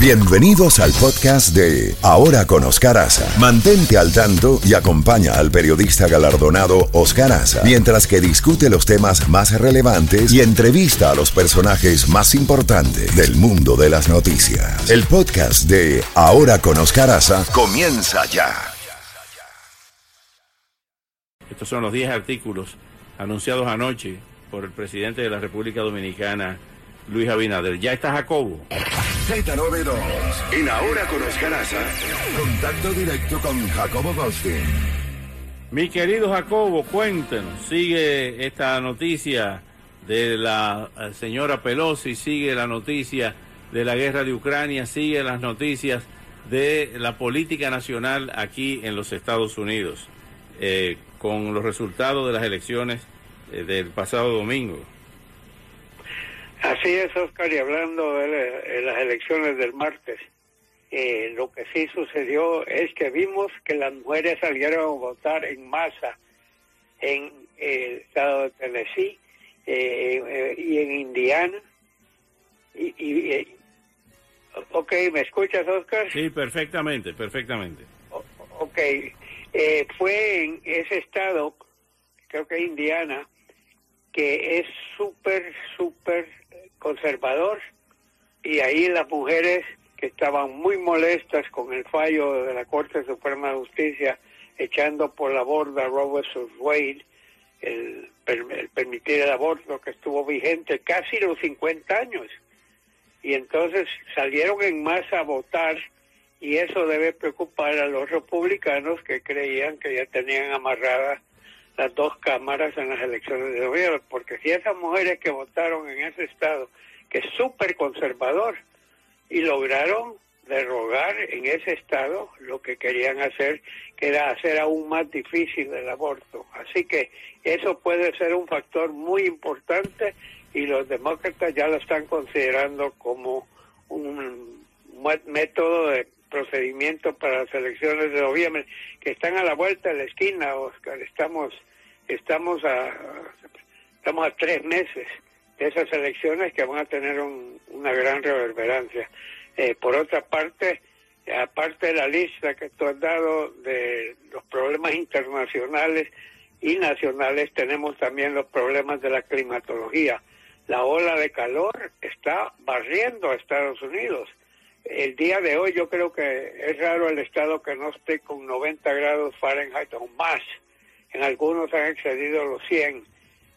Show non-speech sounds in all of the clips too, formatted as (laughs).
Bienvenidos al podcast de Ahora con Oscar Aza. Mantente al tanto y acompaña al periodista galardonado Oscar Aza mientras que discute los temas más relevantes y entrevista a los personajes más importantes del mundo de las noticias. El podcast de Ahora con Oscar Aza comienza ya. Estos son los 10 artículos anunciados anoche por el presidente de la República Dominicana, Luis Abinader. Ya está Jacobo. Z92. En Ahora con Oscar Aza. Contacto directo con Jacobo Goldstein. Mi querido Jacobo, cuéntenos. Sigue esta noticia de la eh, señora Pelosi, sigue la noticia de la guerra de Ucrania, sigue las noticias de la política nacional aquí en los Estados Unidos, eh, con los resultados de las elecciones eh, del pasado domingo. Así es, Oscar, y hablando de, las elecciones del martes, eh, lo que sí sucedió es que vimos que las mujeres salieron a votar en masa en el estado de Tennessee eh, y en Indiana. Y, ok, ¿me escuchas, Oscar? Sí, perfectamente, perfectamente. ok, eh, fue en ese estado, creo que Indiana, que es súper, súper conservador y ahí las mujeres que estaban muy molestas con el fallo de la Corte Suprema de Justicia echando por la borda a Roe Wade, el, permitir el aborto que estuvo vigente casi los 50 años. Y entonces salieron en masa a votar y eso debe preocupar a los republicanos que creían que ya tenían amarradas las dos cámaras en las elecciones de noviembre, porque si esas mujeres que votaron en ese estado, que es súper conservador, y lograron derrogar en ese estado lo que querían hacer, que era hacer aún más difícil el aborto. Así que eso puede ser un factor muy importante y los demócratas ya lo están considerando como un método de procedimiento para las elecciones de noviembre, que están a la vuelta de la esquina, Oscar. Estamos estamos a estamos a tres meses de esas elecciones que van a tener una gran reverberancia. Eh, por otra parte, aparte de la lista que tú has dado de los problemas internacionales y nacionales, tenemos también los problemas de la climatología. La ola de calor está barriendo a Estados Unidos. El día de hoy yo creo que es raro el estado que no esté con 90 grados Fahrenheit o más en algunos han excedido los 100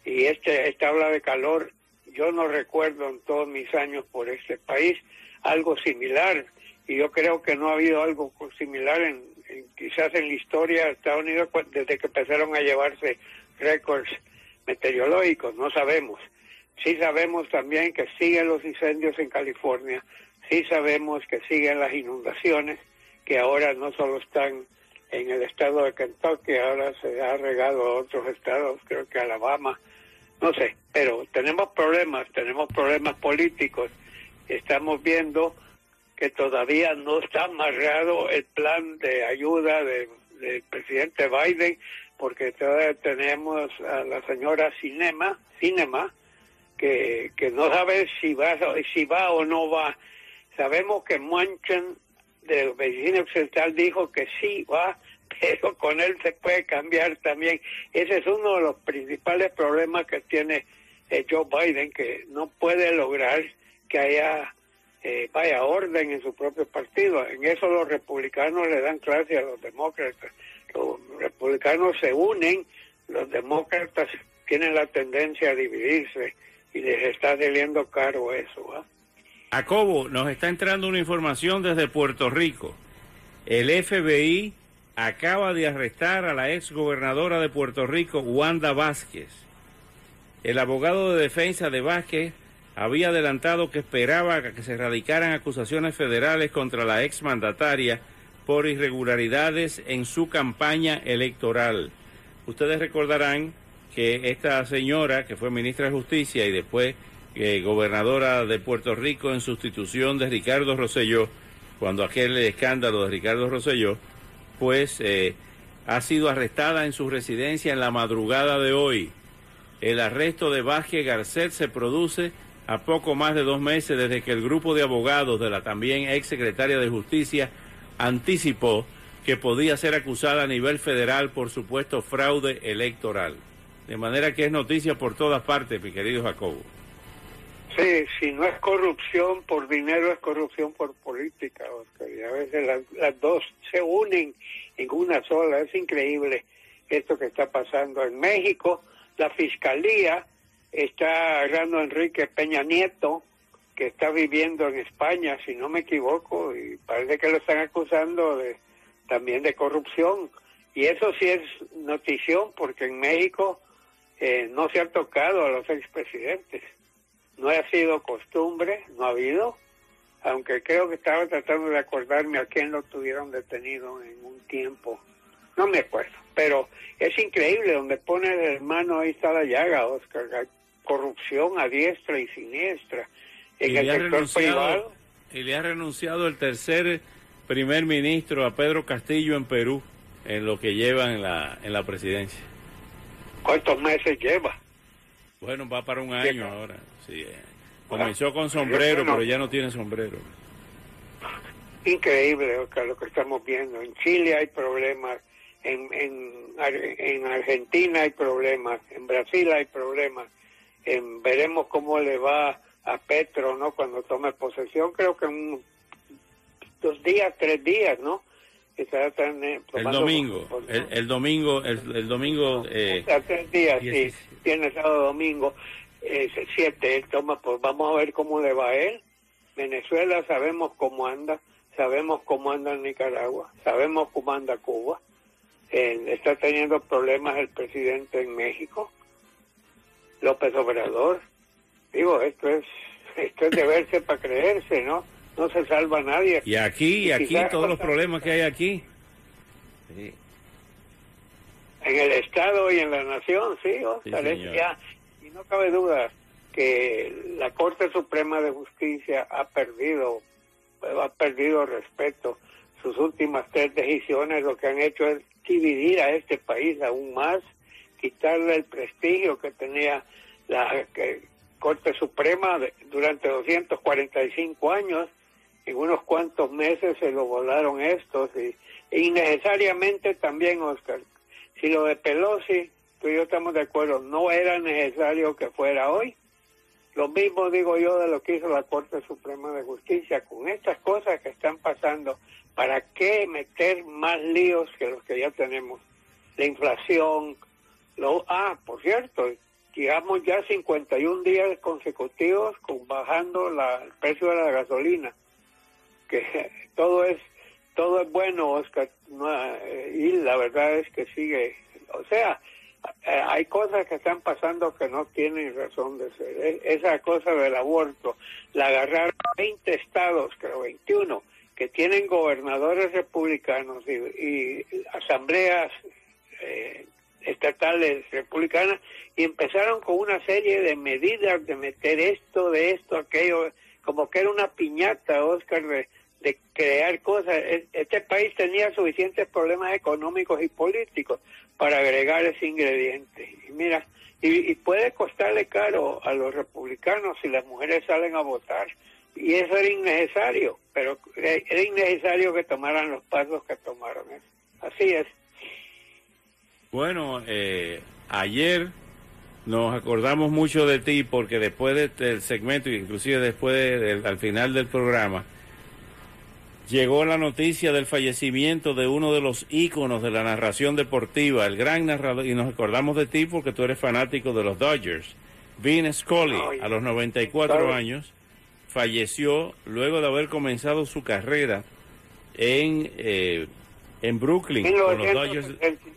y este esta ola de calor yo no recuerdo en todos mis años por este país algo similar y yo creo que no ha habido algo similar en, quizás en la historia de Estados Unidos desde que empezaron a llevarse récords meteorológicos, no sabemos. Sí sabemos también que siguen los incendios en California, sí sabemos que siguen las inundaciones, que ahora no solo están en el estado de Kentucky, ahora se ha regado a otros estados, creo que Alabama, no sé, pero tenemos problemas, tenemos problemas políticos. Estamos viendo que todavía no está amarrado el plan de ayuda del presidente Biden, porque todavía tenemos a la señora Cinema, Cinema, que, que no sabe si va, si va o no va. Sabemos que Manchin de Medicina Occidental dijo que sí va, (laughs) pero con él se puede cambiar también. Ese es uno de los principales problemas que tiene eh, Joe Biden, que no puede lograr que haya eh, vaya orden en su propio partido. En eso los republicanos le dan clase a los demócratas. Los republicanos se unen, los demócratas tienen la tendencia a dividirse y les está saliendo caro eso. ¿ah? Jacobo, nos está entrando una información desde Puerto Rico. El FBI acaba de arrestar a la ex gobernadora de Puerto Rico, Wanda Vázquez. El abogado de defensa de Vázquez había adelantado que esperaba que se radicaran acusaciones federales contra la ex mandataria por irregularidades en su campaña electoral. Ustedes recordarán que esta señora, que fue ministra de Justicia y después gobernadora de Puerto Rico en sustitución de Ricardo Rosselló, cuando aquel escándalo de Ricardo Rosselló, pues eh, ha sido arrestada en su residencia en la madrugada de hoy. El arresto de Vázquez Garcet se produce a poco más de dos meses desde que el grupo de abogados de la también ex secretaria de Justicia anticipó que podía ser acusada a nivel federal por supuesto fraude electoral. De manera que es noticia por todas partes, mi querido Jacobo. Sí, si no es corrupción por dinero, es corrupción por política, Oscar. Y a veces las, las dos se unen en una sola. Es increíble esto que está pasando en México. La fiscalía está agarrando a Enrique Peña Nieto, que está viviendo en España, si no me equivoco, y parece que lo están acusando de también de corrupción. Y eso sí es notición, porque en México eh, no se ha tocado a los expresidentes. No ha sido costumbre, no ha habido, aunque creo que estaba tratando de acordarme a quién lo tuvieron detenido en un tiempo. No me acuerdo, pero es increíble, donde pone el hermano, ahí está la llaga, Oscar. Hay corrupción a diestra y siniestra. En Y el sector privado, y le ha renunciado el tercer primer ministro a Pedro Castillo en Perú en lo que lleva en la, en la presidencia. ¿cuántos meses lleva? Bueno, va para un año ahora. Sí, eh. Comenzó con sombrero, bueno. pero ya no tiene sombrero. Increíble, Oscar, lo que estamos viendo. En Chile hay problemas, en, en, en Argentina hay problemas, en Brasil hay problemas. En, veremos cómo le va a Petro, ¿no? Cuando tome posesión, creo que en un- dos días, tres días, ¿no? Tan, eh, El domingo, el, el domingo, el, el domingo, eh, tres días, sí. Viernes, sábado, domingo, eh, siete. Él toma, pues vamos a ver cómo le va a él. Venezuela sabemos cómo anda, sabemos cómo anda Nicaragua, sabemos cómo anda Cuba. Eh, está teniendo problemas el presidente en México, López Obrador. Digo, esto es, (laughs) esto es de verse para creerse, ¿no? No se salva nadie. y aquí, y aquí, todos los problemas que hay aquí. Sí. En el Estado y en la Nación, sí, Oscar, Sí, es ya. No cabe duda que la Corte Suprema de Justicia ha perdido, ha perdido respeto. Sus últimas tres decisiones lo que han hecho es dividir a este país aún más, quitarle el prestigio que tenía la Corte Suprema de- durante 245 años. En unos cuantos meses se lo volaron estos y e innecesariamente también, Oscar. Si lo de Pelosi, tú y yo estamos de acuerdo, no era necesario que fuera hoy. Lo mismo digo yo de lo que hizo la Corte Suprema de Justicia con estas cosas que están pasando. ¿Para qué meter más líos que los que ya tenemos? La inflación. Lo, ah, por cierto, llevamos ya 51 días consecutivos con bajando la, el precio de la gasolina. Que (laughs) todo es todo es bueno, Oscar. Eh, y la verdad es que sigue. O sea, eh, hay cosas que están pasando que no tienen razón de ser. E- Esa cosa del aborto, la agarrar 20 estados, creo 21, que tienen gobernadores republicanos y, y asambleas eh, estatales republicanas y empezaron con una serie de medidas de meter esto, de esto, aquello, como que era una piñata, Oscar, de, de crear cosas. Este país tenía suficientes problemas económicos y políticos para agregar ese ingrediente. Y mira, y, puede costarle caro a los republicanos si las mujeres salen a votar. Y eso era innecesario, pero era innecesario que tomaran los pasos que tomaron. Así es. Bueno, eh, ayer nos acordamos mucho de ti porque después de- del segmento, inclusive después de- del- al final del programa, llegó la noticia del fallecimiento de uno de los íconos de la narración deportiva, el gran narrador, y nos acordamos de ti porque tú eres fanático de los Dodgers. Vin Scully, a los 94 claro. años, falleció luego de haber comenzado su carrera en, eh, en Brooklyn con los Dodgers. 1960,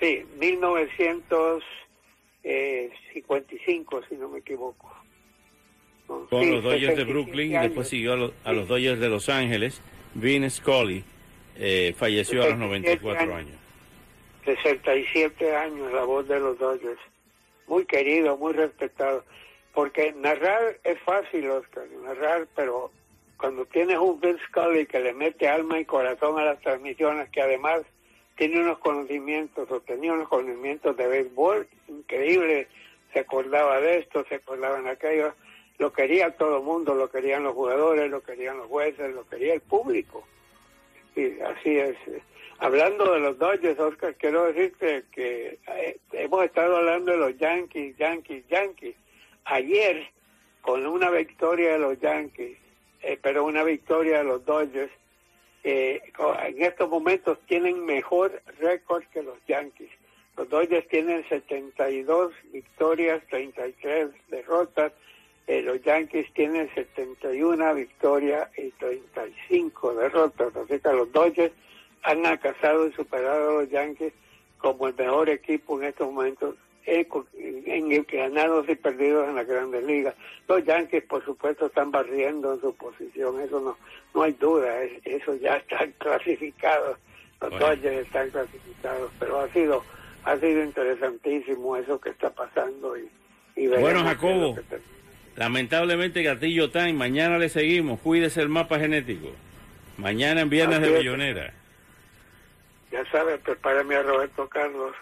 Sí, 1955, si no me equivoco. Con sí, los Dodgers de 67 Brooklyn y años. después siguió a, los- a Sí. los Dodgers de Los Ángeles. Vin Scully eh, falleció a los 67 94 años. años. 67 años la voz de los Dodgers. Muy querido, muy respetado. Porque narrar es fácil, Oscar, narrar, pero cuando tienes un Bill Scully que le mete alma y corazón a las transmisiones, que además tiene unos conocimientos o tenía unos conocimientos de béisbol increíbles, se acordaba de esto, se acordaba de aquello. Lo quería todo el mundo, lo querían los jugadores, lo querían los jueces, lo quería el público. Y así es. Hablando de los Dodgers, Oscar, quiero decirte que eh, hemos estado hablando de los Yankees, Yankees, Yankees. Ayer, con una victoria de los Yankees, eh, pero una victoria de los Dodgers, eh, en estos momentos tienen mejor récord que los Yankees. Los Dodgers tienen 72 victorias, 33 derrotas. Eh, los Yankees tienen 71 victorias y 35 derrotas. Así que los Dodgers han acasado y superado a los Yankees como el mejor equipo en estos momentos en, en ganados y perdidos en la grandes ligas. Los Yankees, por supuesto, están barriendo en su posición, eso no no hay duda, eso ya están (laughs) clasificados, los Dodgers están clasificados, pero ha sido ha sido interesantísimo eso que está pasando y, y bueno Jacobo lamentablemente Gatillo Time mañana le seguimos. Cuídese el mapa genético. Mañana en viernes de Millonera. Ya sabes prepárame a Roberto Carlos